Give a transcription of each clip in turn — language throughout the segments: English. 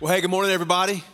Well, hey, good morning, everybody.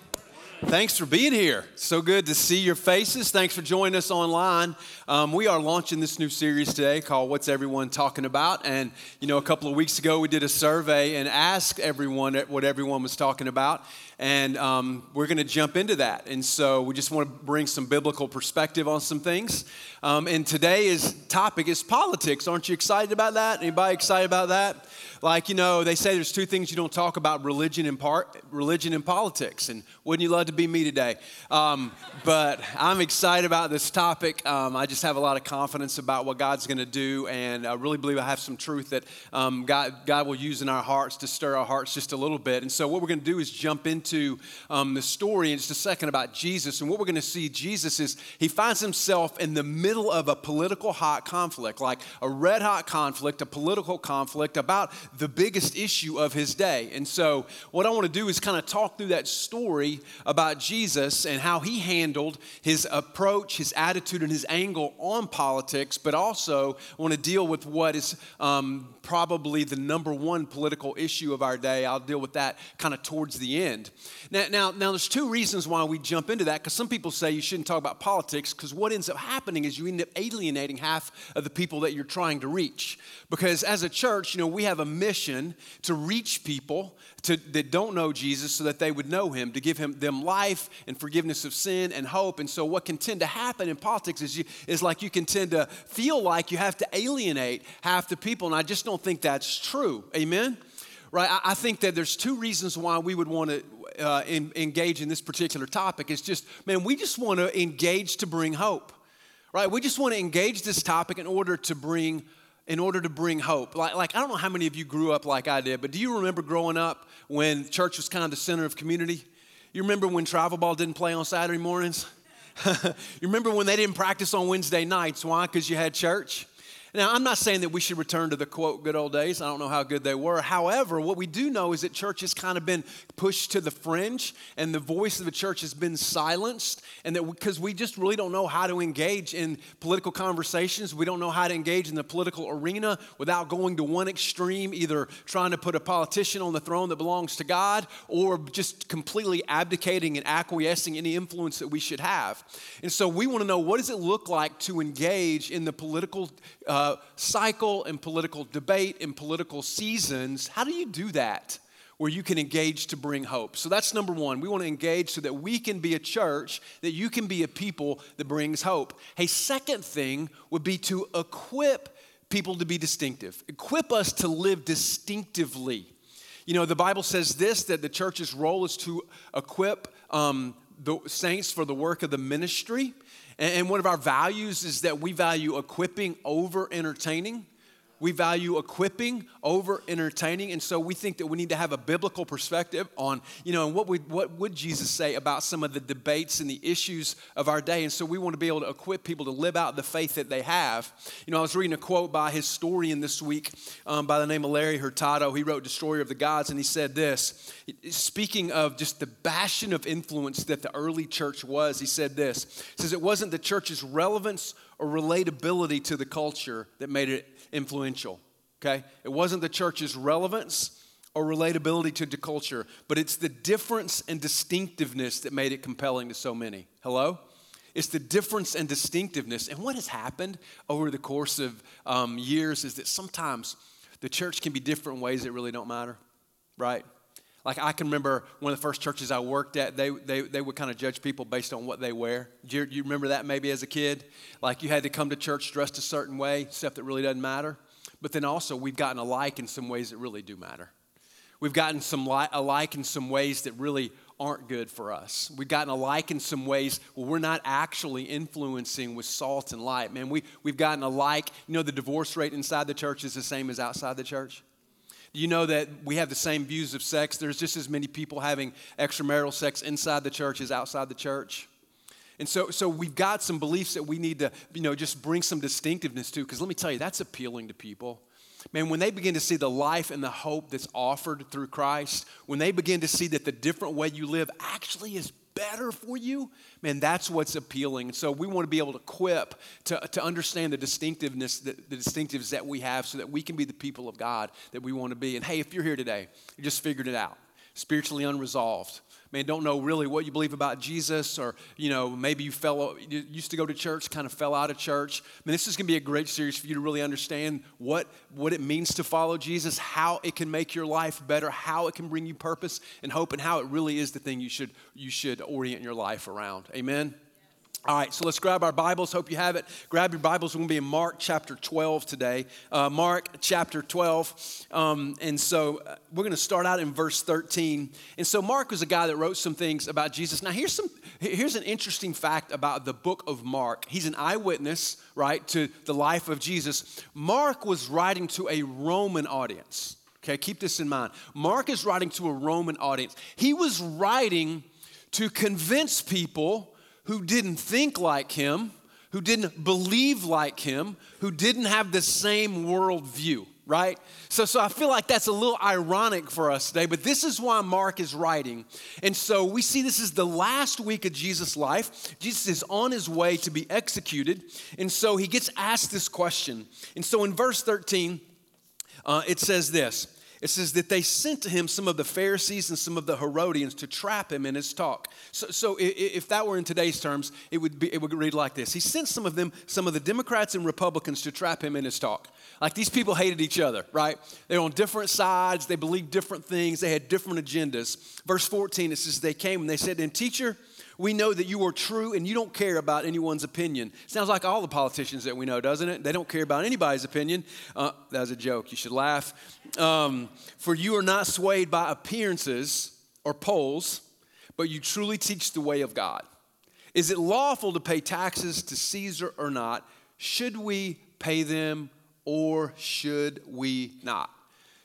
Thanks for being here. So good to see your faces. Thanks for joining us online. Um, we are launching this new series today called What's Everyone Talking About? And, you know, a couple of weeks ago we did a survey and asked everyone what everyone was talking about. And um, we're going to jump into that. And so we just want to bring some biblical perspective on some things. Um, and today's topic is politics. Aren't you excited about that? Anybody excited about that? Like, you know, they say there's two things you don't talk about religion and, part, religion and politics. And wouldn't you love to be me today? Um, but I'm excited about this topic. Um, I just have a lot of confidence about what God's going to do. And I really believe I have some truth that um, God, God will use in our hearts to stir our hearts just a little bit. And so what we're going to do is jump into into um, the story in just a second about Jesus. And what we're going to see, Jesus is, he finds himself in the middle of a political hot conflict, like a red hot conflict, a political conflict about the biggest issue of his day. And so, what I want to do is kind of talk through that story about Jesus and how he handled his approach, his attitude, and his angle on politics, but also want to deal with what is um, probably the number one political issue of our day. I'll deal with that kind of towards the end. Now, now, now there's two reasons why we jump into that, because some people say you shouldn't talk about politics, because what ends up happening is you end up alienating half of the people that you're trying to reach. Because as a church, you know, we have a mission to reach people to, that don't know Jesus so that they would know him, to give him them life and forgiveness of sin and hope. And so what can tend to happen in politics is you is like you can tend to feel like you have to alienate half the people. And I just don't think that's true. Amen? Right? I, I think that there's two reasons why we would want to uh, in, engage in this particular topic. It's just, man, we just want to engage to bring hope. Right? We just want to engage this topic in order to bring in order to bring hope. Like, like, I don't know how many of you grew up like I did, but do you remember growing up when church was kind of the center of community? You remember when travel ball didn't play on Saturday mornings? you remember when they didn't practice on Wednesday nights? Why? Because you had church? Now, I'm not saying that we should return to the quote good old days. I don't know how good they were. However, what we do know is that church has kind of been pushed to the fringe and the voice of the church has been silenced. And that because we just really don't know how to engage in political conversations, we don't know how to engage in the political arena without going to one extreme, either trying to put a politician on the throne that belongs to God or just completely abdicating and acquiescing any influence that we should have. And so we want to know what does it look like to engage in the political uh, cycle and political debate and political seasons, how do you do that? Where you can engage to bring hope. So that's number one. We want to engage so that we can be a church, that you can be a people that brings hope. Hey, second thing would be to equip people to be distinctive, equip us to live distinctively. You know, the Bible says this that the church's role is to equip um, the saints for the work of the ministry. And one of our values is that we value equipping over entertaining. We value equipping over entertaining. And so we think that we need to have a biblical perspective on, you know, and what would, what would Jesus say about some of the debates and the issues of our day. And so we want to be able to equip people to live out the faith that they have. You know, I was reading a quote by a historian this week um, by the name of Larry Hurtado. He wrote Destroyer of the Gods, and he said this speaking of just the bastion of influence that the early church was, he said this. He says, It wasn't the church's relevance or relatability to the culture that made it influential, okay? It wasn't the church's relevance or relatability to the culture, but it's the difference and distinctiveness that made it compelling to so many. Hello? It's the difference and distinctiveness. And what has happened over the course of um, years is that sometimes the church can be different ways that really don't matter, right? Like I can remember one of the first churches I worked at, they, they, they would kind of judge people based on what they wear. Do you, you remember that maybe as a kid? Like you had to come to church dressed a certain way, stuff that really doesn't matter. But then also we've gotten alike in some ways that really do matter. We've gotten some li- alike in some ways that really aren't good for us. We've gotten alike in some ways where we're not actually influencing with salt and light. Man, we, we've gotten alike. You know, the divorce rate inside the church is the same as outside the church? You know that we have the same views of sex? There's just as many people having extramarital sex inside the church as outside the church. And so, so we've got some beliefs that we need to, you know, just bring some distinctiveness to. Because let me tell you, that's appealing to people. Man, when they begin to see the life and the hope that's offered through Christ, when they begin to see that the different way you live actually is better for you, man, that's what's appealing. So we want to be able to equip to, to understand the distinctiveness, the, the distinctives that we have so that we can be the people of God that we want to be. And hey, if you're here today, you just figured it out. spiritually unresolved. Man, don't know really what you believe about Jesus, or you know, maybe you fell, you used to go to church, kind of fell out of church. I mean, this is going to be a great series for you to really understand what what it means to follow Jesus, how it can make your life better, how it can bring you purpose and hope, and how it really is the thing you should you should orient your life around. Amen. All right, so let's grab our Bibles. Hope you have it. Grab your Bibles. We're going to be in Mark chapter 12 today. Uh, Mark chapter 12. Um, and so uh, we're going to start out in verse 13. And so Mark was a guy that wrote some things about Jesus. Now, here's, some, here's an interesting fact about the book of Mark. He's an eyewitness, right, to the life of Jesus. Mark was writing to a Roman audience. Okay, keep this in mind. Mark is writing to a Roman audience. He was writing to convince people who didn't think like him, who didn't believe like him, who didn't have the same worldview, right? So, so I feel like that's a little ironic for us today, but this is why Mark is writing. And so we see this is the last week of Jesus' life. Jesus is on his way to be executed. And so he gets asked this question. And so in verse 13, uh, it says this it says that they sent to him some of the Pharisees and some of the Herodians to trap him in his talk. So, so if that were in today's terms, it would, be, it would read like this He sent some of them, some of the Democrats and Republicans to trap him in his talk. Like these people hated each other, right? They're on different sides, they believed different things, they had different agendas. Verse 14, it says, They came and they said, And teacher, we know that you are true and you don't care about anyone's opinion. Sounds like all the politicians that we know, doesn't it? They don't care about anybody's opinion. Uh, that was a joke. You should laugh. Um, for you are not swayed by appearances or polls, but you truly teach the way of God. Is it lawful to pay taxes to Caesar or not? Should we pay them or should we not?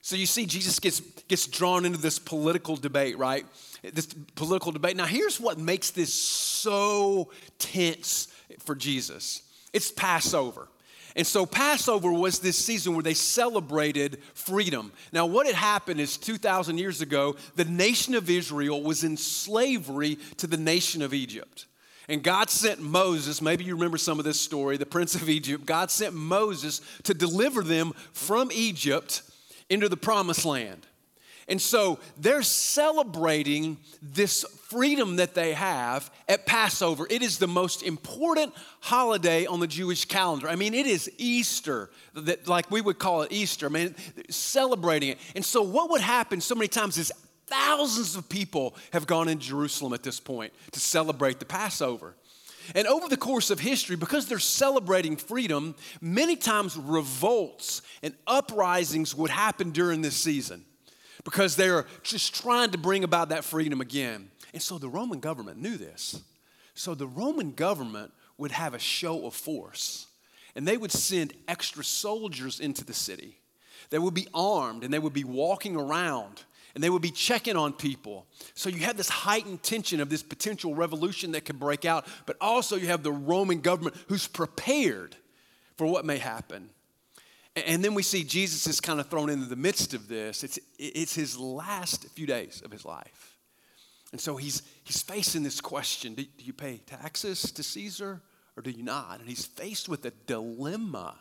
So you see, Jesus gets, gets drawn into this political debate, right? This political debate. Now, here's what makes this so tense for Jesus it's Passover. And so, Passover was this season where they celebrated freedom. Now, what had happened is 2,000 years ago, the nation of Israel was in slavery to the nation of Egypt. And God sent Moses, maybe you remember some of this story, the prince of Egypt. God sent Moses to deliver them from Egypt into the promised land. And so they're celebrating this freedom that they have at Passover. It is the most important holiday on the Jewish calendar. I mean, it is Easter, that, like we would call it Easter. I mean, celebrating it. And so, what would happen so many times is thousands of people have gone in Jerusalem at this point to celebrate the Passover. And over the course of history, because they're celebrating freedom, many times revolts and uprisings would happen during this season because they're just trying to bring about that freedom again. And so the Roman government knew this. So the Roman government would have a show of force and they would send extra soldiers into the city. They would be armed and they would be walking around and they would be checking on people. So you have this heightened tension of this potential revolution that could break out, but also you have the Roman government who's prepared for what may happen. And then we see Jesus is kind of thrown into the midst of this. It's, it's his last few days of his life. And so he's, he's facing this question do, do you pay taxes to Caesar or do you not? And he's faced with a dilemma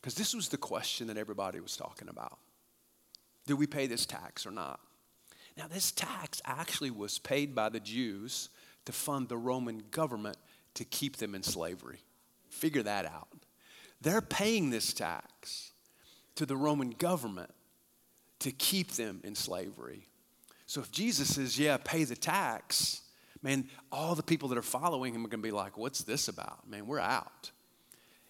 because this was the question that everybody was talking about. Do we pay this tax or not? Now, this tax actually was paid by the Jews to fund the Roman government to keep them in slavery. Figure that out. They're paying this tax to the Roman government to keep them in slavery. So if Jesus says, yeah, pay the tax, man, all the people that are following him are going to be like, what's this about? Man, we're out.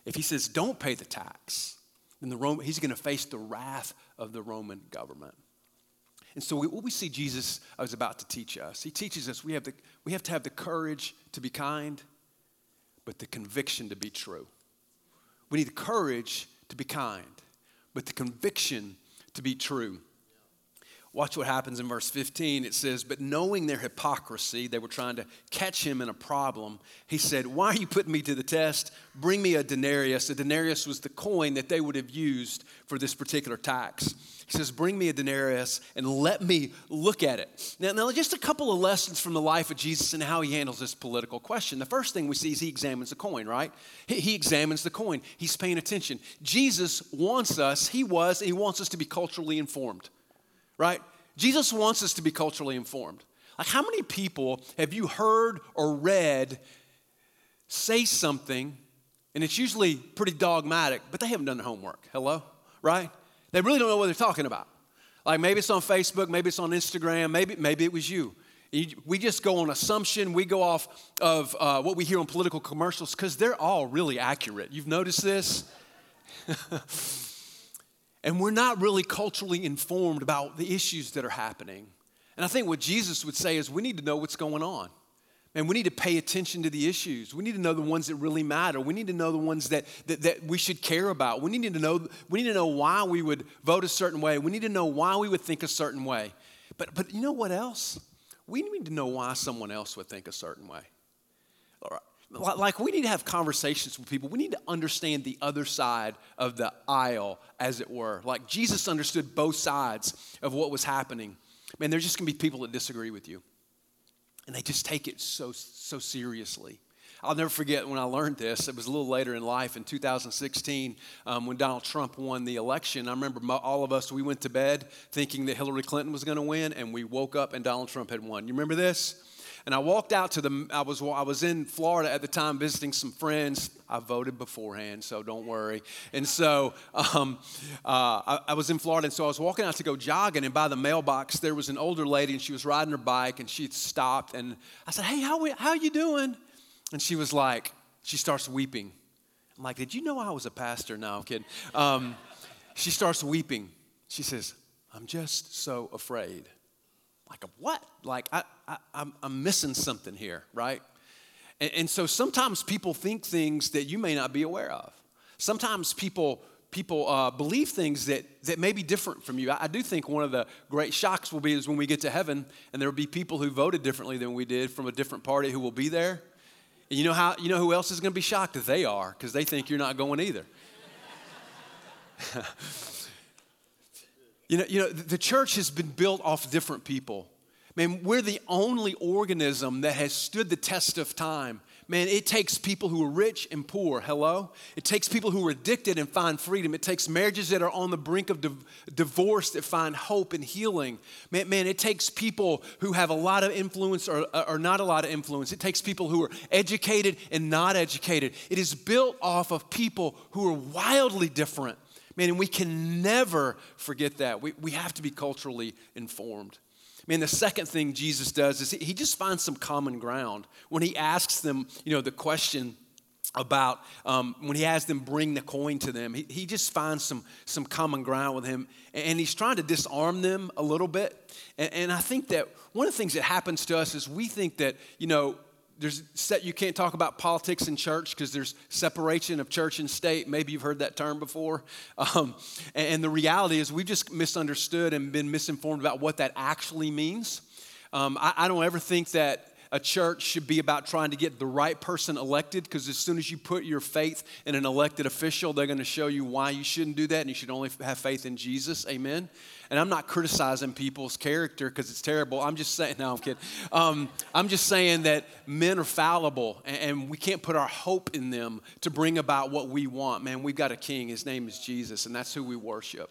If he says, don't pay the tax, then the Roman, he's going to face the wrath of the Roman government. And so, what we see Jesus is about to teach us, he teaches us we have, the, we have to have the courage to be kind, but the conviction to be true. We need the courage to be kind, but the conviction to be true. Watch what happens in verse 15. It says, But knowing their hypocrisy, they were trying to catch him in a problem. He said, Why are you putting me to the test? Bring me a denarius. A denarius was the coin that they would have used for this particular tax. He says, Bring me a denarius and let me look at it. Now, now, just a couple of lessons from the life of Jesus and how he handles this political question. The first thing we see is he examines the coin, right? He, he examines the coin, he's paying attention. Jesus wants us, he was, and he wants us to be culturally informed right? Jesus wants us to be culturally informed. Like, how many people have you heard or read say something, and it's usually pretty dogmatic, but they haven't done their homework? Hello? Right? They really don't know what they're talking about. Like, maybe it's on Facebook, maybe it's on Instagram, maybe, maybe it was you. We just go on assumption. We go off of uh, what we hear on political commercials because they're all really accurate. You've noticed this? and we're not really culturally informed about the issues that are happening. And I think what Jesus would say is we need to know what's going on. And we need to pay attention to the issues. We need to know the ones that really matter. We need to know the ones that, that, that, we should care about. We need to know, we need to know why we would vote a certain way. We need to know why we would think a certain way. But, but you know what else? We need to know why someone else would think a certain way. Like, we need to have conversations with people. We need to understand the other side of the aisle, as it were. Like, Jesus understood both sides of what was happening. Man, there's just gonna be people that disagree with you. And they just take it so, so seriously. I'll never forget when I learned this. It was a little later in life in 2016 um, when Donald Trump won the election. I remember all of us, we went to bed thinking that Hillary Clinton was going to win, and we woke up and Donald Trump had won. You remember this? And I walked out to the, I was, I was in Florida at the time visiting some friends. I voted beforehand, so don't worry. And so um, uh, I, I, was in Florida, and so I was walking out to go jogging, and by the mailbox, there was an older lady, and she was riding her bike, and she stopped. And I said, Hey, how, we, how you doing? And she was like, she starts weeping. I'm like, Did you know I was a pastor? No, I'm kidding. Um, she starts weeping. She says, I'm just so afraid. Like, a what? Like, I, I, I'm, I'm missing something here, right? And, and so sometimes people think things that you may not be aware of. Sometimes people people uh, believe things that, that may be different from you. I, I, do think one of the great shocks will be is when we get to heaven and there will be people who voted differently than we did from a different party who will be there. And you know how you know who else is going to be shocked? They are, because they think you're not going either. you know, you know, the church has been built off different people. Man, we're the only organism that has stood the test of time Man, it takes people who are rich and poor, hello? It takes people who are addicted and find freedom. It takes marriages that are on the brink of div- divorce that find hope and healing. Man, man, it takes people who have a lot of influence or, or not a lot of influence. It takes people who are educated and not educated. It is built off of people who are wildly different. Man, and we can never forget that. We, we have to be culturally informed. I mean, the second thing Jesus does is he just finds some common ground when he asks them, you know, the question about um, when he has them bring the coin to them. He, he just finds some, some common ground with him, and he's trying to disarm them a little bit. And, and I think that one of the things that happens to us is we think that, you know, there's set you can't talk about politics in church because there's separation of church and state. Maybe you've heard that term before. Um, and, and, the reality is we've just misunderstood and been misinformed about what that actually means. Um, I, I don't ever think that a church should be about trying to get the right person elected because as soon as you put your faith in an elected official, they're going to show you why you shouldn't do that and you should only have faith in Jesus. Amen. And I'm not criticizing people's character because it's terrible. I'm just saying, no, I'm kidding. Um, I'm just saying that men are fallible and, and we can't put our hope in them to bring about what we want. Man, we've got a king. His name is Jesus, and that's who we worship.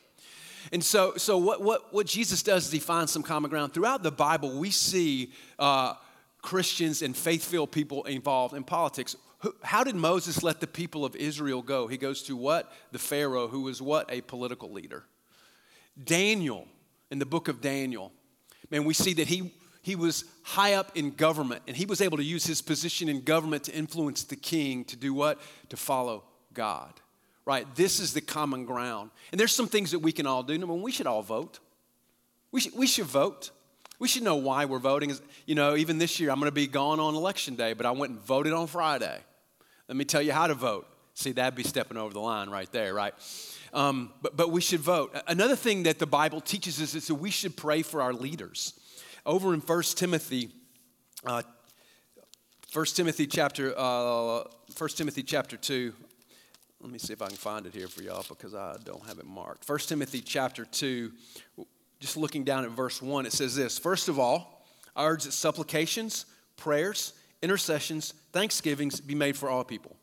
And so, so what, what, what Jesus does is he finds some common ground. Throughout the Bible, we see uh, Christians and faith filled people involved in politics. How did Moses let the people of Israel go? He goes to what? The Pharaoh, who was what? A political leader. Daniel, in the book of Daniel, man, we see that he, he was high up in government and he was able to use his position in government to influence the king to do what? To follow God. Right? This is the common ground. And there's some things that we can all do. Number one, we should all vote. We should, we should vote. We should know why we're voting. You know, even this year, I'm going to be gone on election day, but I went and voted on Friday. Let me tell you how to vote. See, that'd be stepping over the line right there, right? Um, but, but we should vote. Another thing that the Bible teaches us is that we should pray for our leaders. Over in 1 Timothy, uh, 1 Timothy chapter, uh, 1 Timothy chapter 2, let me see if I can find it here for y'all because I don't have it marked. 1 Timothy chapter 2, just looking down at verse 1, it says this First of all, I urge that supplications, prayers, intercessions, thanksgivings be made for all people.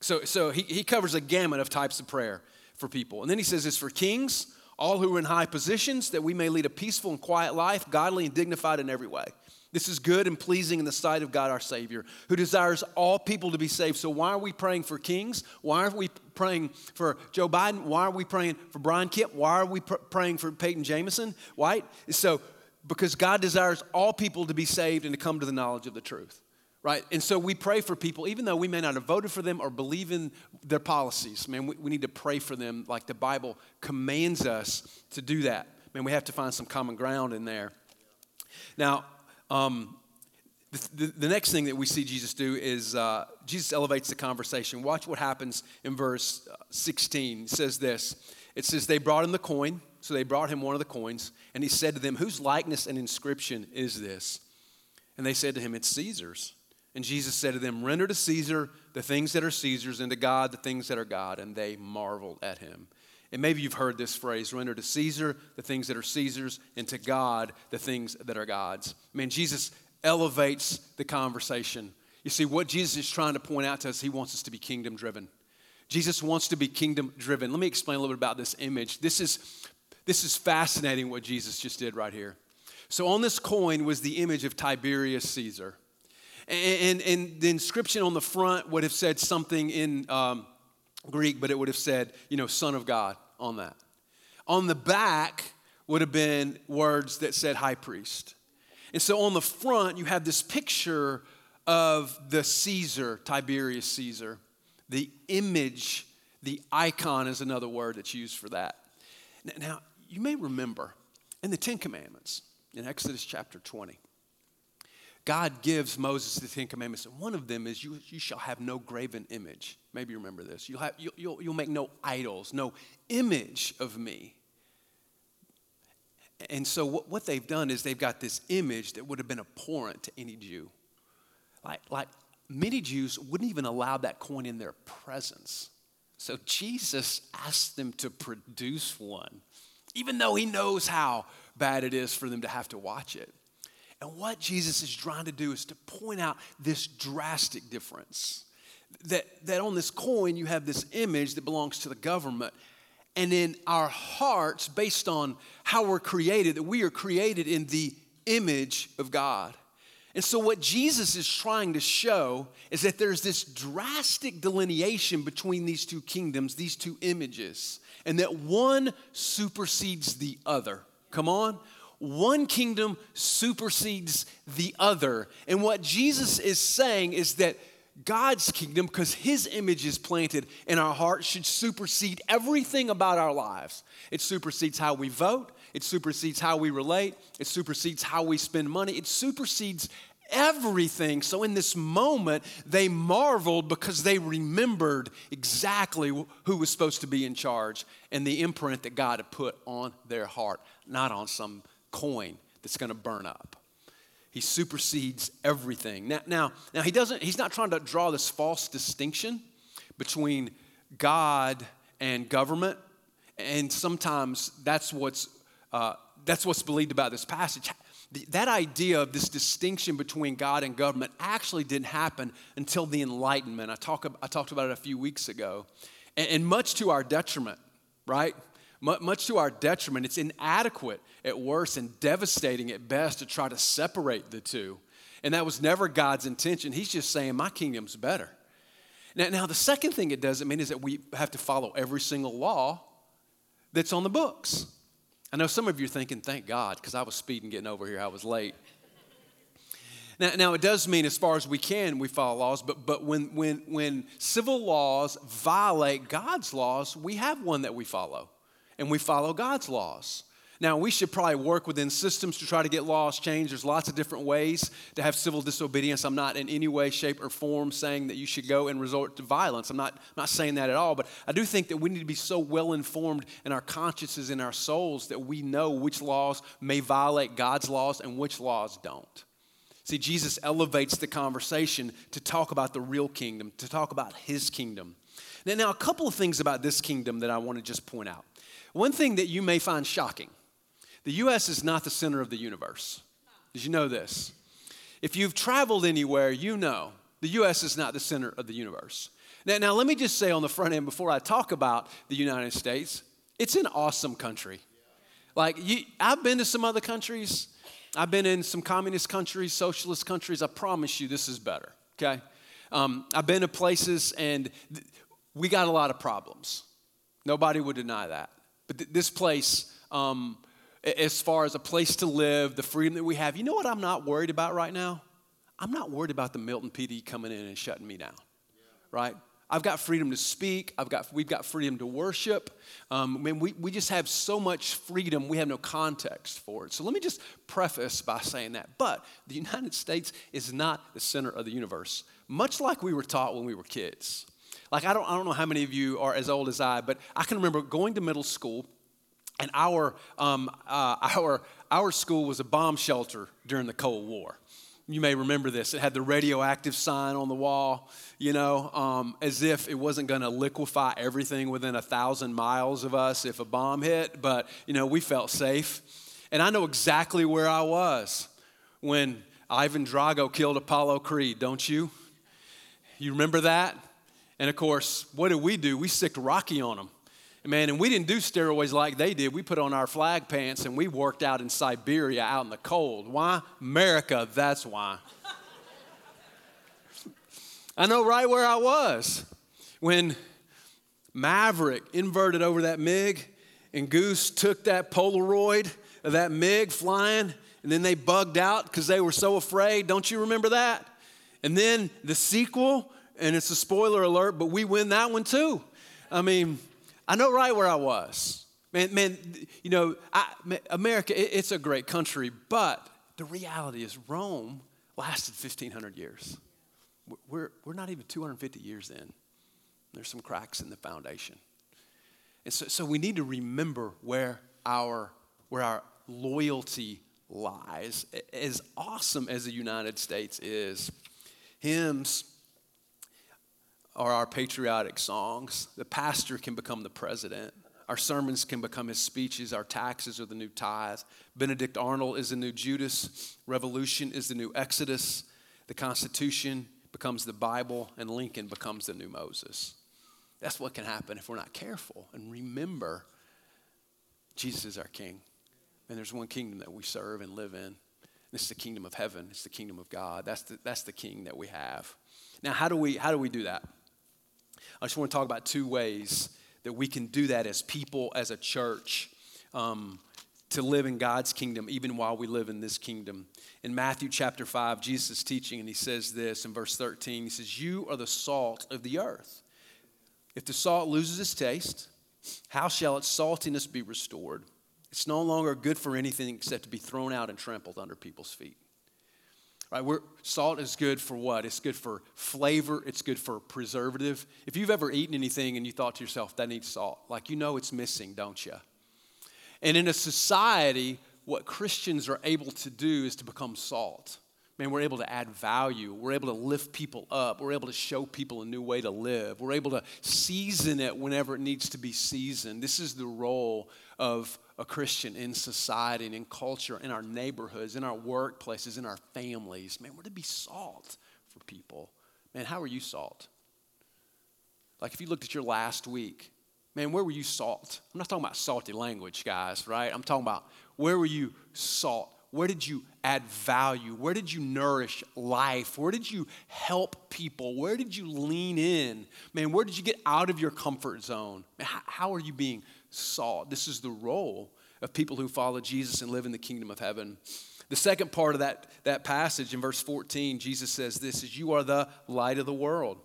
So, so he, he covers a gamut of types of prayer for people. And then he says this for kings, all who are in high positions, that we may lead a peaceful and quiet life, godly and dignified in every way. This is good and pleasing in the sight of God our Savior, who desires all people to be saved. So, why are we praying for kings? Why are we praying for Joe Biden? Why are we praying for Brian Kemp? Why are we pr- praying for Peyton Jamison? White? So, because God desires all people to be saved and to come to the knowledge of the truth right? And so we pray for people, even though we may not have voted for them or believe in their policies. Man, we, we need to pray for them like the Bible commands us to do that. Man, we have to find some common ground in there. Now, um, the, the, next thing that we see Jesus do is uh, Jesus elevates the conversation. Watch what happens in verse uh, 16. It says this It says, They brought him the coin. So they brought him one of the coins, and he said to them, Whose likeness and inscription is this? And they said to him, It's Caesar's. And Jesus said to them, Render to Caesar the things that are Caesar's, and to God the things that are God. And they marveled at him. And maybe you've heard this phrase render to Caesar the things that are Caesar's, and to God the things that are God's. Man, Jesus elevates the conversation. You see, what Jesus is trying to point out to us, he wants us to be kingdom driven. Jesus wants to be kingdom driven. Let me explain a little bit about this image. This is, this is fascinating what Jesus just did right here. So, on this coin was the image of Tiberius Caesar. And, and, the inscription on the front would have said something in um, Greek, but it would have said, you know, Son of God on that. On the back would have been words that said high priest. And so on the front, you have this picture of the Caesar, Tiberius Caesar. The image, the icon is another word that's used for that. Now, you may remember in the Ten Commandments, in Exodus chapter 20, God gives Moses the Ten Commandments, and one of them is you, you shall have no graven image. Maybe you remember this. You'll, have, you, you'll, you'll make no idols, no image of me. And so, what, what they've done is they've got this image that would have been abhorrent to any Jew. Like, like many Jews wouldn't even allow that coin in their presence. So, Jesus asked them to produce one, even though he knows how bad it is for them to have to watch it. And what Jesus is trying to do is to point out this drastic difference. That, that on this coin, you have this image that belongs to the government. And in our hearts, based on how we're created, that we are created in the image of God. And so, what Jesus is trying to show is that there's this drastic delineation between these two kingdoms, these two images, and that one supersedes the other. Come on? one kingdom supersedes the other. And what Jesus is saying is that God's kingdom, because His image is planted in our hearts, should supersede everything about our lives. It supersedes how we vote, it supersedes how we relate, it supersedes how we spend money, it supersedes everything. So, in this moment, they marveled because they remembered exactly who was supposed to be in charge and the imprint that God had put on their heart, not on some coin that's going to burn up. He supersedes everything. Now, now, now, he doesn't, he's not trying to draw this false distinction between God and government. And sometimes that's what's, uh, that's what's believed about this passage. That idea of this distinction between God and government actually didn't happen until the Enlightenment. I, talk, I talked about it a few weeks ago. And, and much to our detriment, right? Much to our detriment, it's inadequate at worst and devastating at best to try to separate the two. And that was never God's intention. He's just saying, My kingdom's better. Now, now the second thing it doesn't mean is that we have to follow every single law that's on the books. I know some of you are thinking, Thank God, because I was speeding getting over here, I was late. Now, now, it does mean as far as we can, we follow laws, but, but when, when, when civil laws violate God's laws, we have one that we follow, and we follow God's laws. Now, we should probably work within systems to try to get laws changed. There's lots of different ways to have civil disobedience. I'm not in any way, shape, or form saying that you should go and resort to violence. I'm not, not saying that at all, but I do think that we need to be so well informed in our consciences, in our souls, that we know which laws may violate God's laws and which laws don't. See, Jesus elevates the conversation to talk about the real kingdom, to talk about his kingdom. Now, now a couple of things about this kingdom that I want to just point out. One thing that you may find shocking the U.S. is not the center of the universe. Did you know this? If you've traveled anywhere, you know the U.S. is not the center of the universe. Now, now, let me just say on the front end before I talk about the United States, It's an awesome country. Like, you, I've been to some other countries. I've been in some communist countries, socialist countries. I promise you, this is better, okay? Um, I've been to places and th- we got a lot of problems. Nobody would deny that. But th- this place, um, as far as a place to live, the freedom that we have, you know what I'm not worried about right now? I'm not worried about the Milton PD coming in and shutting me down, right? I've got freedom to speak. I've got, we've got freedom to worship. Um, I mean, we, we just have so much freedom, we have no context for it. So let me just preface by saying that. But the United States is not the center of the universe, much like we were taught when we were kids. Like, I don't, I don't know how many of you are as old as I, but I can remember going to middle school, and our, um, uh, our, our school was a bomb shelter during the Cold War. You may remember this. It had the radioactive sign on the wall, you know, um, as if it wasn't going to liquefy everything within a thousand miles of us if a bomb hit, but, you know, we felt safe. And I know exactly where I was when Ivan Drago killed Apollo Creed, don't you? You remember that? And of course, what did we do? We sicked Rocky on them. Man, and we didn't do steroids like they did. We put on our flag pants and we worked out in Siberia out in the cold. Why? America, that's why. I know right where I was when Maverick inverted over that MiG and Goose took that Polaroid of that MiG flying and then they bugged out because they were so afraid. Don't you remember that? And then the sequel, and it's a spoiler alert, but we win that one too. I mean, I know right where I was. Man, man you know, I, America, it, it's a great country, but the reality is Rome lasted 1,500 years. We're, we're not even 250 years in. There's some cracks in the foundation. And so, so we need to remember where our, where our loyalty lies. As awesome as the United States is, hymns are our patriotic songs. The pastor can become the president. Our sermons can become his speeches. Our taxes are the new tithe. Benedict Arnold is the new Judas. Revolution is the new Exodus. The Constitution becomes the Bible, and Lincoln becomes the new Moses. That's what can happen if we're not careful and remember Jesus is our King. And there's one kingdom that we serve and live in. This is the kingdom of heaven. It's the kingdom of God. That's the, that's the king that we have. Now, how do we, how do, we do that? I just want to talk about two ways that we can do that as people, as a church, um, to live in God's kingdom, even while we live in this kingdom. In Matthew chapter 5, Jesus is teaching, and he says this in verse 13 He says, You are the salt of the earth. If the salt loses its taste, how shall its saltiness be restored? It's no longer good for anything except to be thrown out and trampled under people's feet. Right? We're, salt is good for what? It's good for flavor, it's good for preservative. If you've ever eaten anything and you thought to yourself, that needs salt, like you know it's missing, don't you? And in a society, what Christians are able to do is to become salt. Man, we're able to add value. We're able to lift people up. We're able to show people a new way to live. We're able to season it whenever it needs to be seasoned. This is the role of a Christian in society and in culture, in our neighborhoods, in our workplaces, in our families. Man, we're to be salt for people. Man, how are you salt? Like if you looked at your last week, man, where were you salt? I'm not talking about salty language, guys, right? I'm talking about where were you salt? Where did you add value? Where did you nourish life? Where did you help people? Where did you lean in? Man, where did you get out of your comfort zone? Man, how, how are you being salt. This is the role of people who follow Jesus and live in the kingdom of heaven. The second part of that, that passage in verse 14, Jesus says this is you are the light of the world.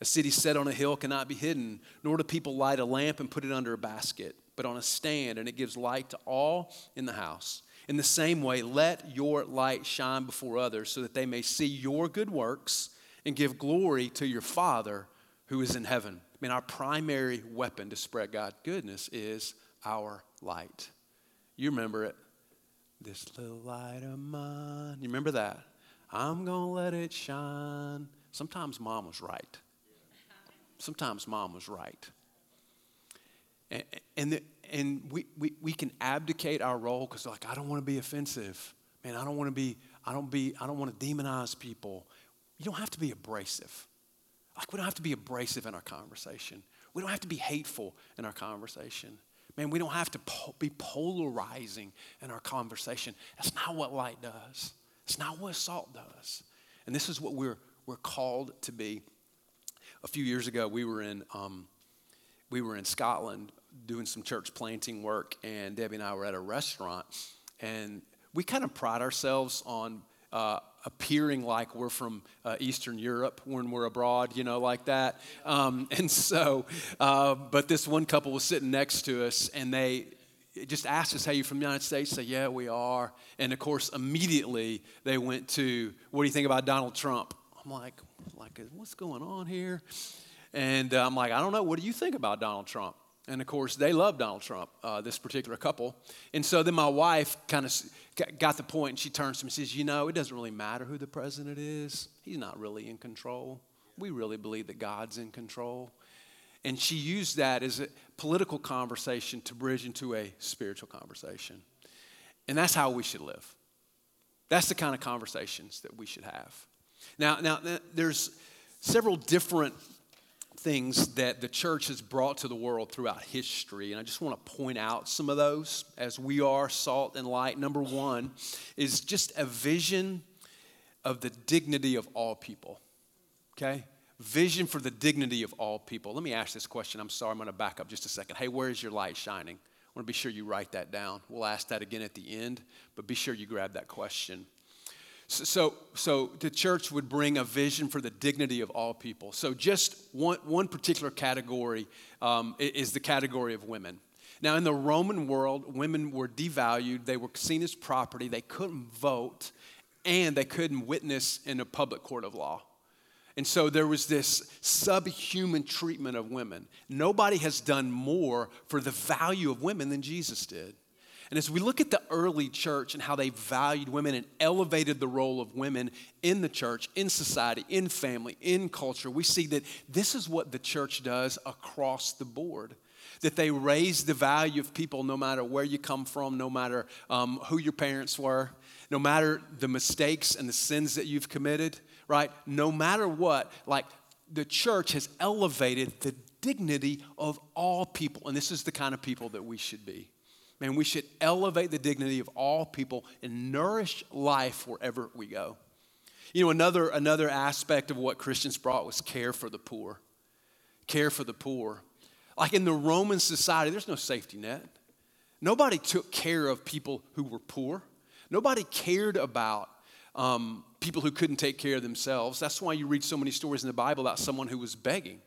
A city set on a hill cannot be hidden, nor do people light a lamp and put it under a basket, but on a stand, and it gives light to all in the house. In the same way, let your light shine before others so that they may see your good works and give glory to your Father who is in heaven mean, our primary weapon to spread God's goodness is our light. You remember it. This little light of mine. You remember that? I'm going to let it shine. Sometimes mom was right. Sometimes mom was right. And, and, the, and we, we, we can abdicate our role because, like, I don't want to be offensive. Man, I don't want to be, I don't be, I don't want to demonize people. You don't have to be abrasive. Like, we don't have to be abrasive in our conversation. We don't have to be hateful in our conversation. Man, we don't have to po- be polarizing in our conversation. That's not what light does. It's not what salt does. And this is what we're, we're called to be. A few years ago, we were in, um, we were in Scotland doing some church planting work, and Debbie and I were at a restaurant. And we kind of pride ourselves on uh, appearing like we're from uh, Eastern Europe when we're abroad, you know, like that. Um, and so, uh, but this one couple was sitting next to us, and they just asked us, "Hey, you from the United States?" Say, "Yeah, we are." And of course, immediately they went to, "What do you think about Donald Trump?" I'm like, "Like, what's going on here?" And uh, I'm like, "I don't know. What do you think about Donald Trump?" And of course, they love Donald Trump, uh, this particular couple. And so then my wife kind of got the point, and she turns to me and says, You know, it doesn't really matter who the president is. He's not really in control. We really believe that God's in control. And she used that as a political conversation to bridge into a spiritual conversation. And that's how we should live. That's the kind of conversations that we should have. Now, now there's several different things that the church has brought to the world throughout history. And I just want to point out some of those as we are salt and light. Number one is just a vision of the dignity of all people. Okay? Vision for the dignity of all people. Let me ask this question. I'm sorry, I'm going to back up just a second. Hey, where is your light shining? I want to be sure you write that down. We'll ask that again at the end, but be sure you grab that question. So, so the church would bring a vision for the dignity of all people. So just one, one particular category um, is the category of women. Now, in the Roman world, women were devalued, they were seen as property, they couldn't vote, and they couldn't witness in a public court of law. And so there was this subhuman treatment of women. Nobody has done more for the value of women than Jesus did. And as we look at the early church and how they valued women and elevated the role of women in the church, in society, in family, in culture, we see that this is what the church does across the board. That they raise the value of people no matter where you come from, no matter um, who your parents were, no matter the mistakes and the sins that you've committed, right? No matter what, like the church has elevated the dignity of all people. And this is the kind of people that we should be. Man, we should elevate the dignity of all people and nourish life wherever we go. You know, another, another aspect of what Christians brought was care for the poor. Care for the poor. Like in the Roman society, there's no safety net. Nobody took care of people who were poor. Nobody cared about um, people who couldn't take care of themselves. That's why you read so many stories in the Bible about someone who was begging.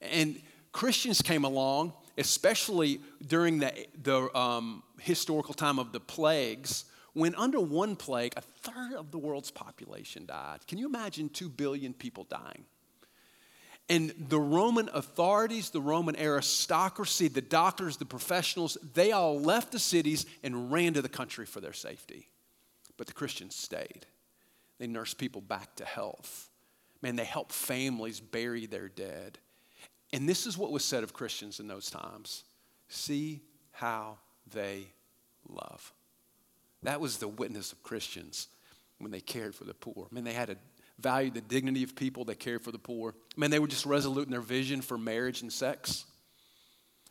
And Christians came along especially during the, the um, historical time of the plagues, when under one plague, a third of the world's population died. Can you imagine 2 billion people dying? And the Roman authorities, the Roman aristocracy, the doctors, the professionals, they all left the cities and ran to the country for their safety. But the Christians stayed. They nursed people back to health. Man, they helped families bury their dead. And this is what was said of Christians in those times see how they love. That was the witness of Christians when they cared for the poor. I mean, they had to value the dignity of people, they cared for the poor. I mean, they were just resolute in their vision for marriage and sex.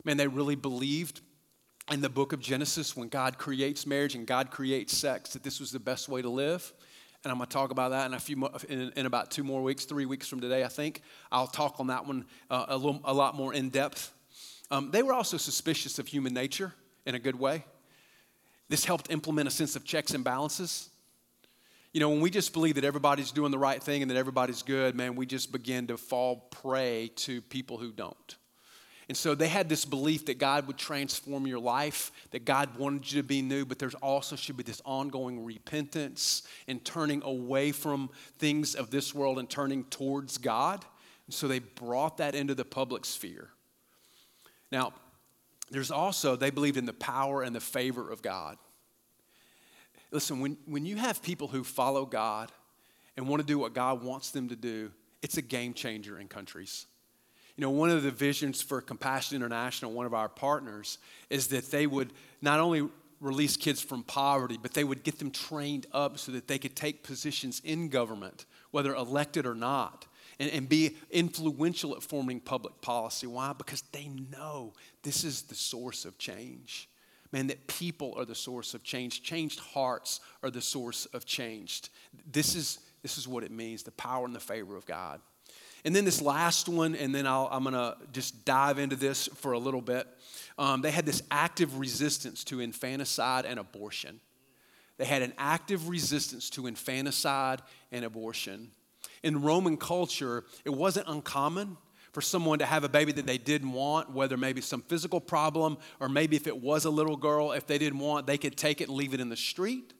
Man, they really believed in the book of Genesis when God creates marriage and God creates sex that this was the best way to live and I'm going to talk about that in a few in, in, about two more weeks, three weeks from today, I think. I'll talk on that one uh, a, little, a lot more in depth. Um, they were also suspicious of human nature in a good way. This helped implement a sense of checks and balances. You know, when we just believe that everybody's doing the right thing and that everybody's good, man, we just begin to fall prey to people who don't. And so they had this belief that God would transform your life, that God wanted you to be new, but there's also should be this ongoing repentance and turning away from things of this world and turning towards God. And so they brought that into the public sphere. Now, there's also, they believed in the power and the favor of God. Listen, when, when you have people who follow God and want to do what God wants them to do, it's a game changer in countries. You know, one of the visions for Compassion International, one of our partners, is that they would not only release kids from poverty, but they would get them trained up so that they could take positions in government, whether elected or not. and, and be influential at forming public policy. Why? Because they know this is the source of change. Man, that people are the source of change. Changed hearts are the source of change. This is, this is what it means the power and the favor of God. And then this last one, and then i am going to just dive into this for a little bit. Um, they had this active resistance to infanticide and abortion. They had an active resistance to infanticide and abortion. In Roman culture, it wasn't uncommon for someone to have a baby that they didn't want, whether maybe some physical problem or maybe if it was a little girl, if they didn't want, they could take it and leave it in the street,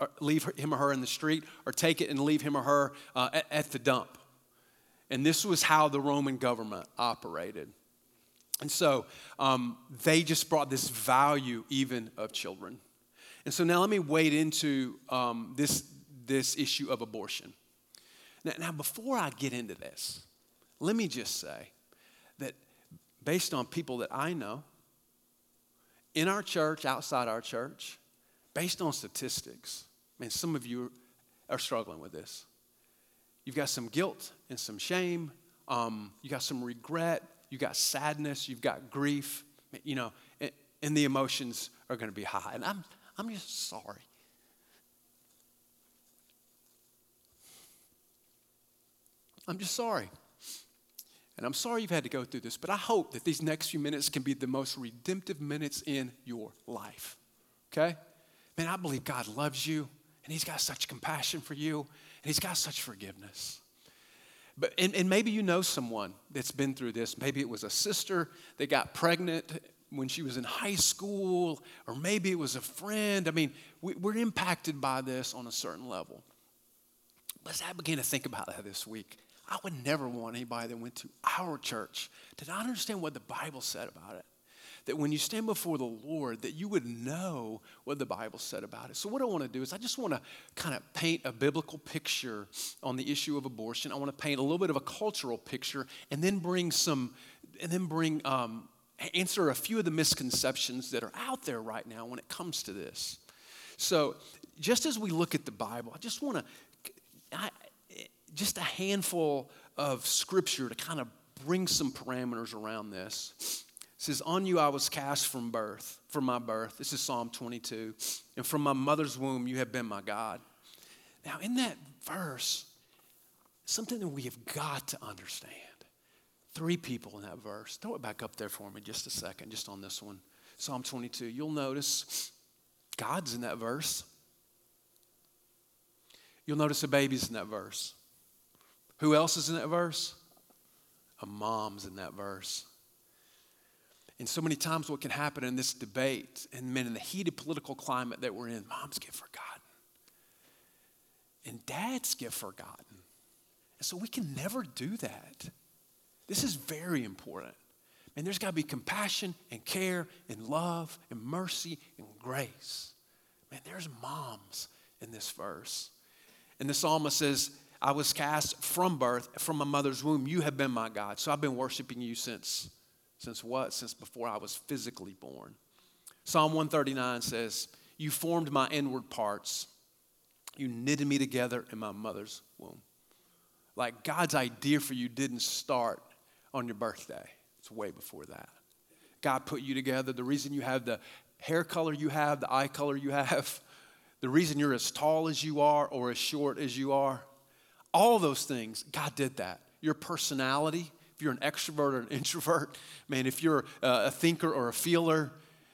or leave him or her in the street, or take it and leave him or her uh, at, at the dump. And this was how the Roman government operated. And so um, they just brought this value even of children. And so now let me wade into um, this, this issue of abortion. Now, now, before I get into this, let me just say that based on people that I know, in our church, outside our church, based on statistics, man, some of you are struggling with this. You've got some guilt and some shame. Um, you got some regret. You've got sadness. You've got grief. You know, and, and the emotions are going to be high. And I'm, I'm just sorry. I'm just sorry. And I'm sorry you've had to go through this, but I hope that these next few minutes can be the most redemptive minutes in your life. Okay? Man, I believe God loves you, and He's got such compassion for you, and He's got such forgiveness. But, and, and maybe you know someone that's been through this. Maybe it was a sister that got pregnant when she was in high school, or maybe it was a friend. I mean, we, we're impacted by this on a certain level. But as I began to think about that this week, I would never want anybody that went to our church to not understand what the Bible said about it that when you stand before the Lord, that you would know what the Bible said about it. So, what I want to do is, I just want to kind of paint a biblical picture on the issue of abortion. I want to paint a little bit of a cultural picture, and then bring some, and then bring um, answer a few of the misconceptions that are out there right now when it comes to this. So, just as we look at the Bible, I just want to, I, just a handful of scripture to kind of bring some parameters around this says, On you I was cast from birth, from my birth. This is Psalm 22. And from my mother's womb you have been my God. Now, in that verse, something that we have got to understand. Three people in that verse. Throw it back up there for me just a second, just on this one. Psalm 22. You'll notice God's in that verse. You'll notice a baby's in that verse. Who else is in that verse? A mom's in that verse. And so many times, what can happen in this debate, and men in the heated political climate that we're in, moms get forgotten, and dads get forgotten. And so we can never do that. This is very important. And there's got to be compassion and care and love and mercy and grace. Man, there's moms in this verse. And the psalmist says, I was cast from birth, from my mother's womb. You have been my God. So I've been worshiping you since since what? Since before I was physically born. Psalm 139 says, You formed my inward parts. You knitted me together in my mother's womb. Like God's idea for you didn't start on your birthday, it's way before that. God put you together. The reason you have the hair color you have, the eye color you have, the reason you're as tall as you are or as short as you are, all those things, God did that. Your personality, you're an extrovert or an introvert, man, if you're a thinker or a feeler,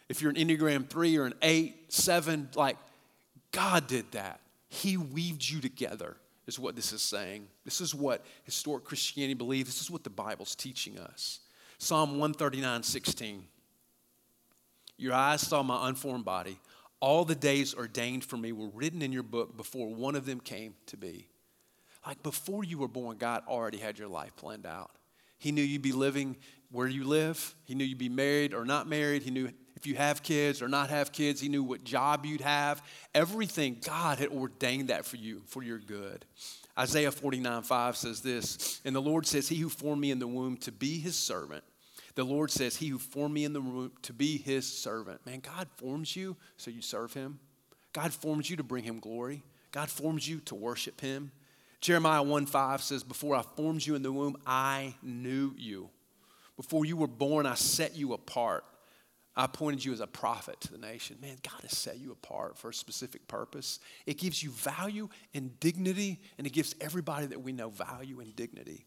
if you're an Enneagram 3 or an 8, 7, like God did that. He weaved you together, is what this is saying. This is what historic Christianity believes. This is what the Bible's teaching us. Psalm 139, 16. Your eyes saw my unformed body. All the days ordained for me were written in your book before one of them came to be. Like before you were born, God already had your life planned out. He knew you'd be living where you live. He knew you'd be married or not married. He knew if you have kids or not have kids. He knew what job you'd have. Everything, God had ordained that for you, for your good. Isaiah 49 5 says this, and the Lord says, He who formed me in the womb to be his servant. The Lord says, He who formed me in the womb to be his servant. Man, God forms you so you serve him. God forms you to bring him glory. God forms you to worship him. Jeremiah 1 5 says, Before I formed you in the womb, I knew you. Before you were born, I set you apart. I appointed you as a prophet to the nation. Man, God has set you apart for a specific purpose. It gives you value and dignity, and it gives everybody that we know value and dignity.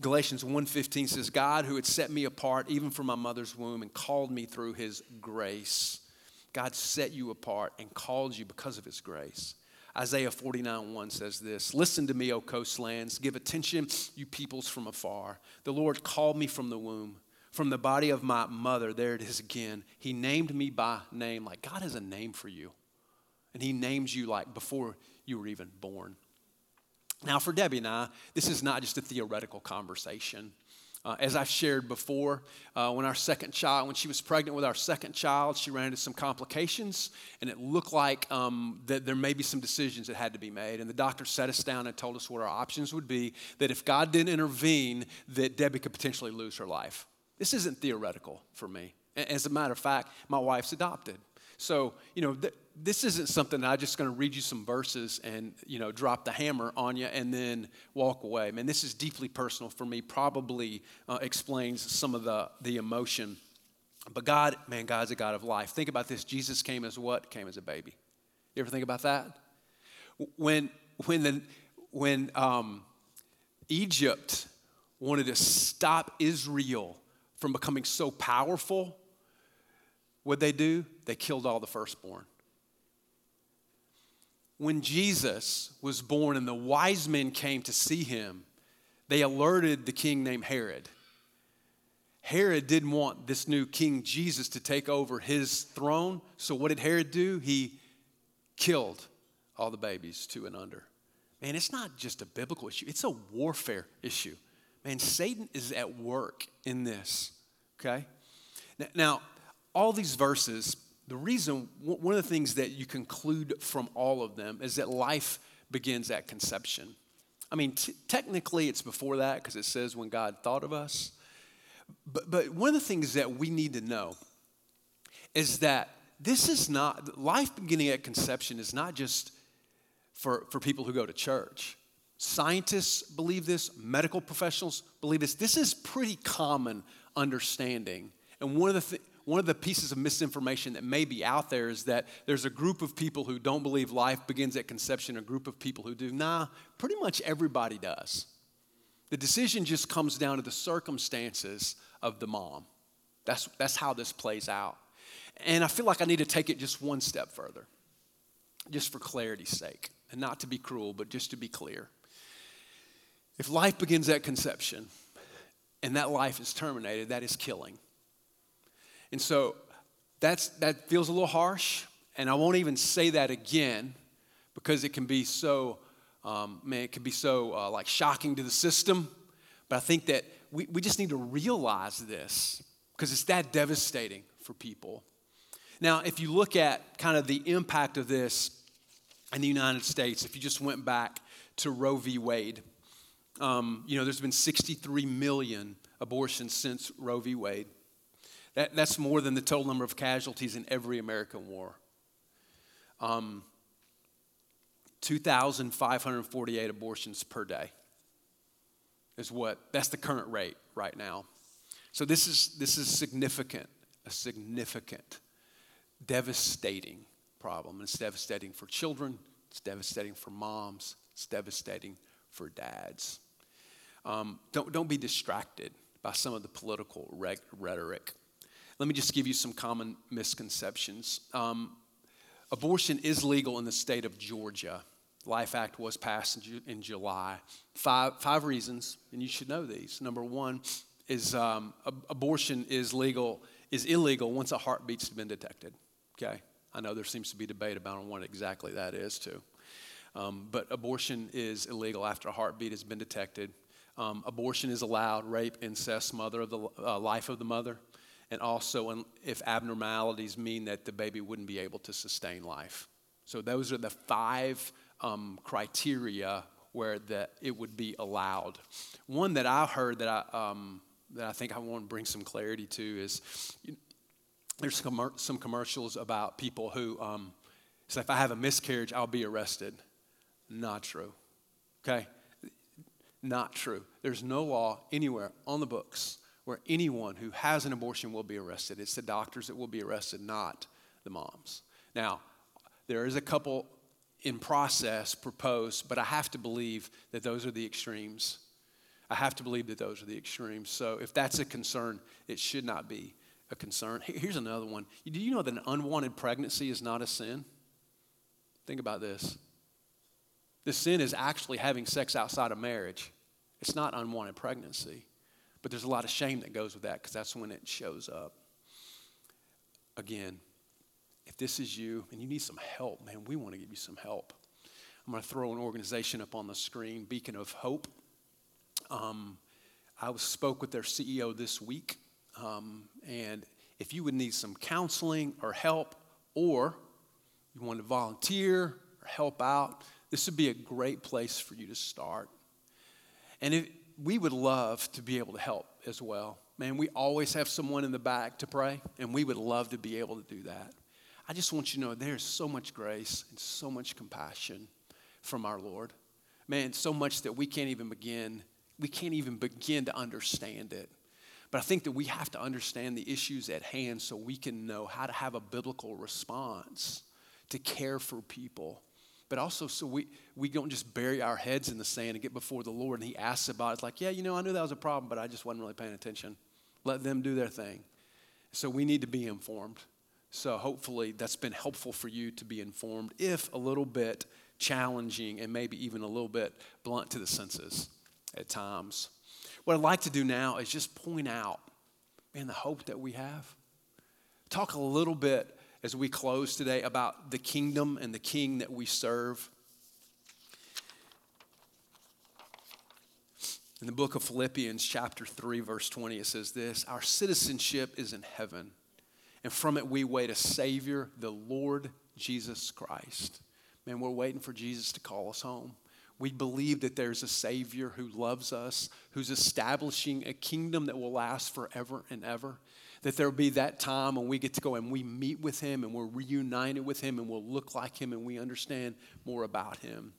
Galatians 1:15 says, God who had set me apart even from my mother's womb and called me through his grace. God set you apart and called you because of his grace. Isaiah 49 1 says this Listen to me, O coastlands. Give attention, you peoples from afar. The Lord called me from the womb, from the body of my mother. There it is again. He named me by name. Like God has a name for you. And He names you like before you were even born. Now, for Debbie and I, this is not just a theoretical conversation. Uh, as I've shared before, uh, when our second child, when she was pregnant with our second child, she ran into some complications, and it looked like um, that there may be some decisions that had to be made. And the doctor set us down and told us what our options would be. That if God didn't intervene, that Debbie could potentially lose her life. This isn't theoretical for me. As a matter of fact, my wife's adopted. So, you know, th- this isn't something I'm just going to read you some verses and, you know, drop the hammer on you and then walk away. Man, this is deeply personal for me, probably uh, explains some of the, the emotion. But God, man, God's a God of life. Think about this. Jesus came as what? Came as a baby. You ever think about that? When, when, the, when um, Egypt wanted to stop Israel from becoming so powerful, what they do? They killed all the firstborn. When Jesus was born and the wise men came to see him, they alerted the king named Herod. Herod didn't want this new king Jesus to take over his throne. So, what did Herod do? He killed all the babies two and under. Man, it's not just a biblical issue, it's a warfare issue. Man, Satan is at work in this, okay? Now, all these verses, the reason, one of the things that you conclude from all of them is that life begins at conception. I mean, t- technically it's before that because it says when God thought of us. But, but one of the things that we need to know is that this is not, life beginning at conception is not just for, for people who go to church. Scientists believe this, medical professionals believe this. This is pretty common understanding. And one of the things, one of the pieces of misinformation that may be out there is that there's a group of people who don't believe life begins at conception, a group of people who do. Nah, pretty much everybody does. The decision just comes down to the circumstances of the mom. That's, that's how this plays out. And I feel like I need to take it just one step further, just for clarity's sake, and not to be cruel, but just to be clear. If life begins at conception and that life is terminated, that is killing. And so that's, that feels a little harsh, and I won't even say that again because it can be so, um, man, it can be so uh, like shocking to the system. But I think that we, we just need to realize this because it's that devastating for people. Now, if you look at kind of the impact of this in the United States, if you just went back to Roe v. Wade, um, you know, there's been 63 million abortions since Roe v. Wade. That, that's more than the total number of casualties in every American war. Um, 2,548 abortions per day is what, that's the current rate right now. So this is, this is significant, a significant, devastating problem. It's devastating for children, it's devastating for moms, it's devastating for dads. Um, don't, don't be distracted by some of the political rhetoric. Let me just give you some common misconceptions. Um, abortion is legal in the state of Georgia. Life Act was passed in, in, July. Five, five reasons, and you should know these. Number one is um, abortion is legal is illegal once a heartbeat's been detected. Okay, I know there seems to be debate about what exactly that is too, um, but abortion is illegal after a heartbeat has been detected. Um, abortion is allowed. Rape, incest, mother of the uh, life of the mother and also if abnormalities mean that the baby wouldn't be able to sustain life. So those are the five um, criteria where that it would be allowed. One that I heard that I um, that I think I want to bring some clarity to is you there's some, some commercials about people who um, say if I have a miscarriage I'll be arrested. Not true. Okay? Not true. There's no law anywhere on the books where anyone who has an abortion will be arrested. It's the doctors that will be arrested, not the moms. Now, there is a couple in process proposed, but I have to believe that those are the extremes. I have to believe that those are the extremes. So if that's a concern, it should not be a concern. Here's another one. Do you know that an unwanted pregnancy is not a sin? Think about this. The sin is actually having sex outside of marriage. It's not unwanted pregnancy. But there's a lot of shame that goes with that because that's when it shows up. Again, if this is you and you need some help, man, we want to give you some help. I'm going to throw an organization up on the screen, Beacon of Hope. Um, I spoke with their CEO this week, um, and if you would need some counseling or help, or you want to volunteer or help out, this would be a great place for you to start. And if, we would love to be able to help as well. Man, we always have someone in the back to pray, and we would love to be able to do that. I just want you to know there's so much grace and so much compassion from our Lord. Man, so much that we can't even begin, we can't even begin to understand it. But I think that we have to understand the issues at hand so we can know how to have a biblical response to care for people. But also so we, we don't just bury our heads in the sand and get before the Lord and He asks about it. It's like, yeah, you know, I knew that was a problem, but I just wasn't really paying attention. Let them do their thing. So we need to be informed. So hopefully that's been helpful for you to be informed, if a little bit challenging and maybe even a little bit blunt to the senses at times. What I'd like to do now is just point out, man, the hope that we have. Talk a little bit as we close today about the kingdom and the king that we serve. In the book of Philippians, chapter 3, verse 20, it says this Our citizenship is in heaven and from it we wait a Savior, the Lord Jesus Christ. Man, we're waiting for Jesus to call us home. We believe that there's a Savior who loves us, who's establishing a kingdom that will last forever and ever. That there'll be that time when we get to go and we meet with Him and we're reunited with Him and we'll look like Him and we understand more about Him.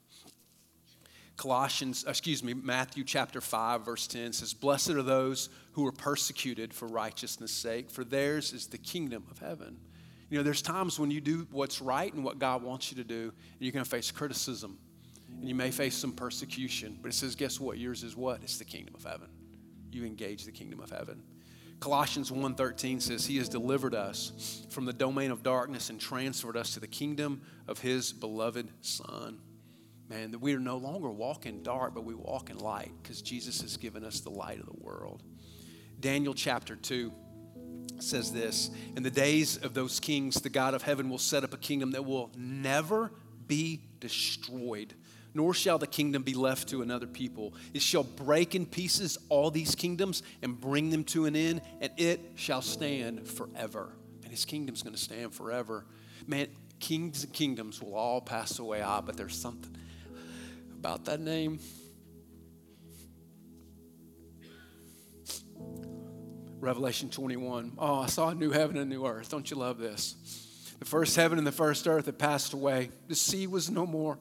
Colossians, excuse me, Matthew chapter 5, verse 10 says, Blessed are those who are persecuted for righteousness' sake, for theirs is the kingdom of heaven. You know, there's times when you do what's right and what God wants you to do, and you're going to face criticism, and you may face some persecution. But it says, guess what? Yours is what? It's the kingdom of heaven. You engage the kingdom of heaven. Colossians 1:13 says he has delivered us from the domain of darkness and transferred us to the kingdom of his beloved son man, that we are no longer walking dark, but we walk in light because Jesus has given us the light of the world. Daniel chapter 2 says this In the days of those kings, the God of heaven will set up a kingdom that will never be destroyed, nor shall the kingdom be left to another people. It shall break in pieces all these kingdoms and bring them to an end, and it shall stand forever. And his kingdom's going to stand forever. Man, kings and kingdoms will all pass away, ah, but there's something about that name. Revelation 21. Oh, I saw a new heaven and a new earth. Don't you love this? The first heaven and the first earth had passed away, the sea was no more.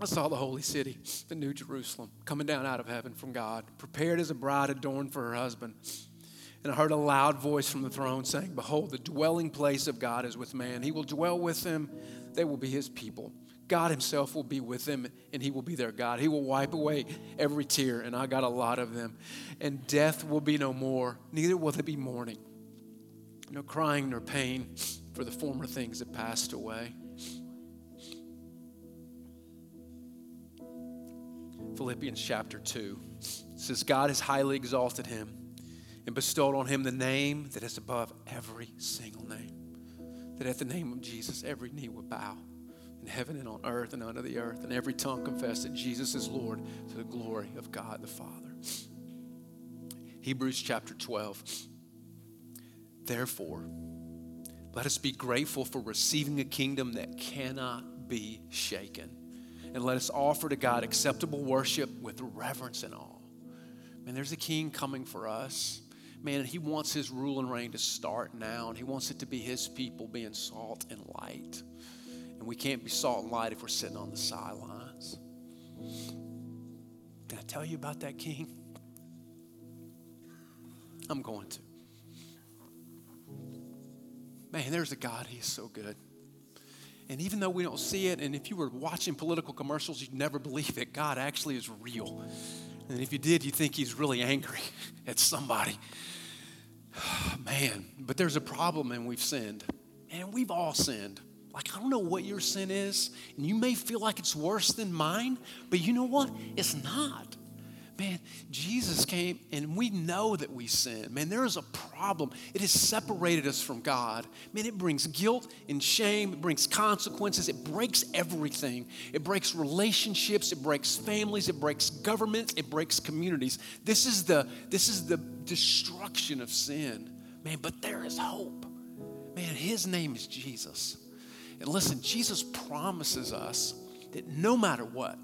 I saw the holy city, the new Jerusalem, coming down out of heaven from God, prepared as a bride adorned for her husband. And I heard a loud voice from the throne saying, Behold, the dwelling place of God is with man. He will dwell with them, they will be his people. God himself will be with them, and he will be their God. He will wipe away every tear, and I got a lot of them. And death will be no more, neither will there be mourning, no crying nor pain, for the former things have passed away. Philippians chapter 2 says, God has highly exalted him and bestowed on him the name that is above every single name. That at the name of Jesus, every knee would bow in heaven and on earth and under the earth, and every tongue confess that Jesus is Lord to the glory of God the Father. Hebrews chapter 12. Therefore, let us be grateful for receiving a kingdom that cannot be shaken. And let us offer to God acceptable worship with reverence and awe. Man, there's a king coming for us. Man, and he wants his rule and reign to start now, and he wants it to be his people being salt and light. And we can't be salt and light if we're sitting on the sidelines. Can I tell you about that king? I'm going to. Man, there's a God, He's so good. And even though we don't see it, and if you were watching political commercials, you'd never believe that God actually is real. And if you did, you'd think He's really angry at somebody. Man, but there's a problem, and we've sinned. And we've all sinned. Like, I don't know what your sin is, and you may feel like it's worse than mine, but you know what? It's not. Man, Jesus came and we know that we sin. Man, there is a problem. It has separated us from God. Man, it brings guilt and shame, it brings consequences, it breaks everything. It breaks relationships, it breaks families, it breaks governments, it breaks communities. This is the this is the destruction of sin. Man, but there is hope. Man, his name is Jesus. And listen, Jesus promises us that no matter what,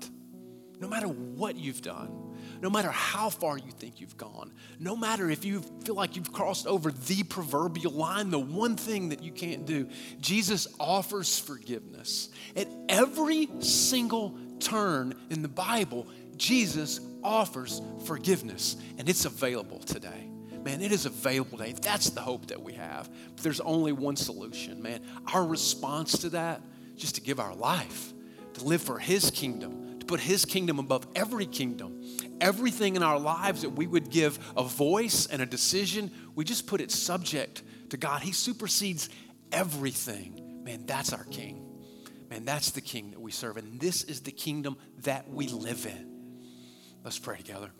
no matter what you've done, no matter how far you think you've gone, no matter if you feel like you've crossed over the proverbial line, the one thing that you can't do, Jesus offers forgiveness. At every single turn in the Bible, Jesus offers forgiveness, and it's available today. Man, it is available today. That's the hope that we have. But there's only one solution, man. Our response to that, just to give our life, to live for His kingdom, to put His kingdom above every kingdom, everything in our lives that we would give a voice and a decision, we just put it subject to God. He supersedes everything. Man, that's our King. Man, that's the King that we serve. And this is the kingdom that we live in. Let's pray together.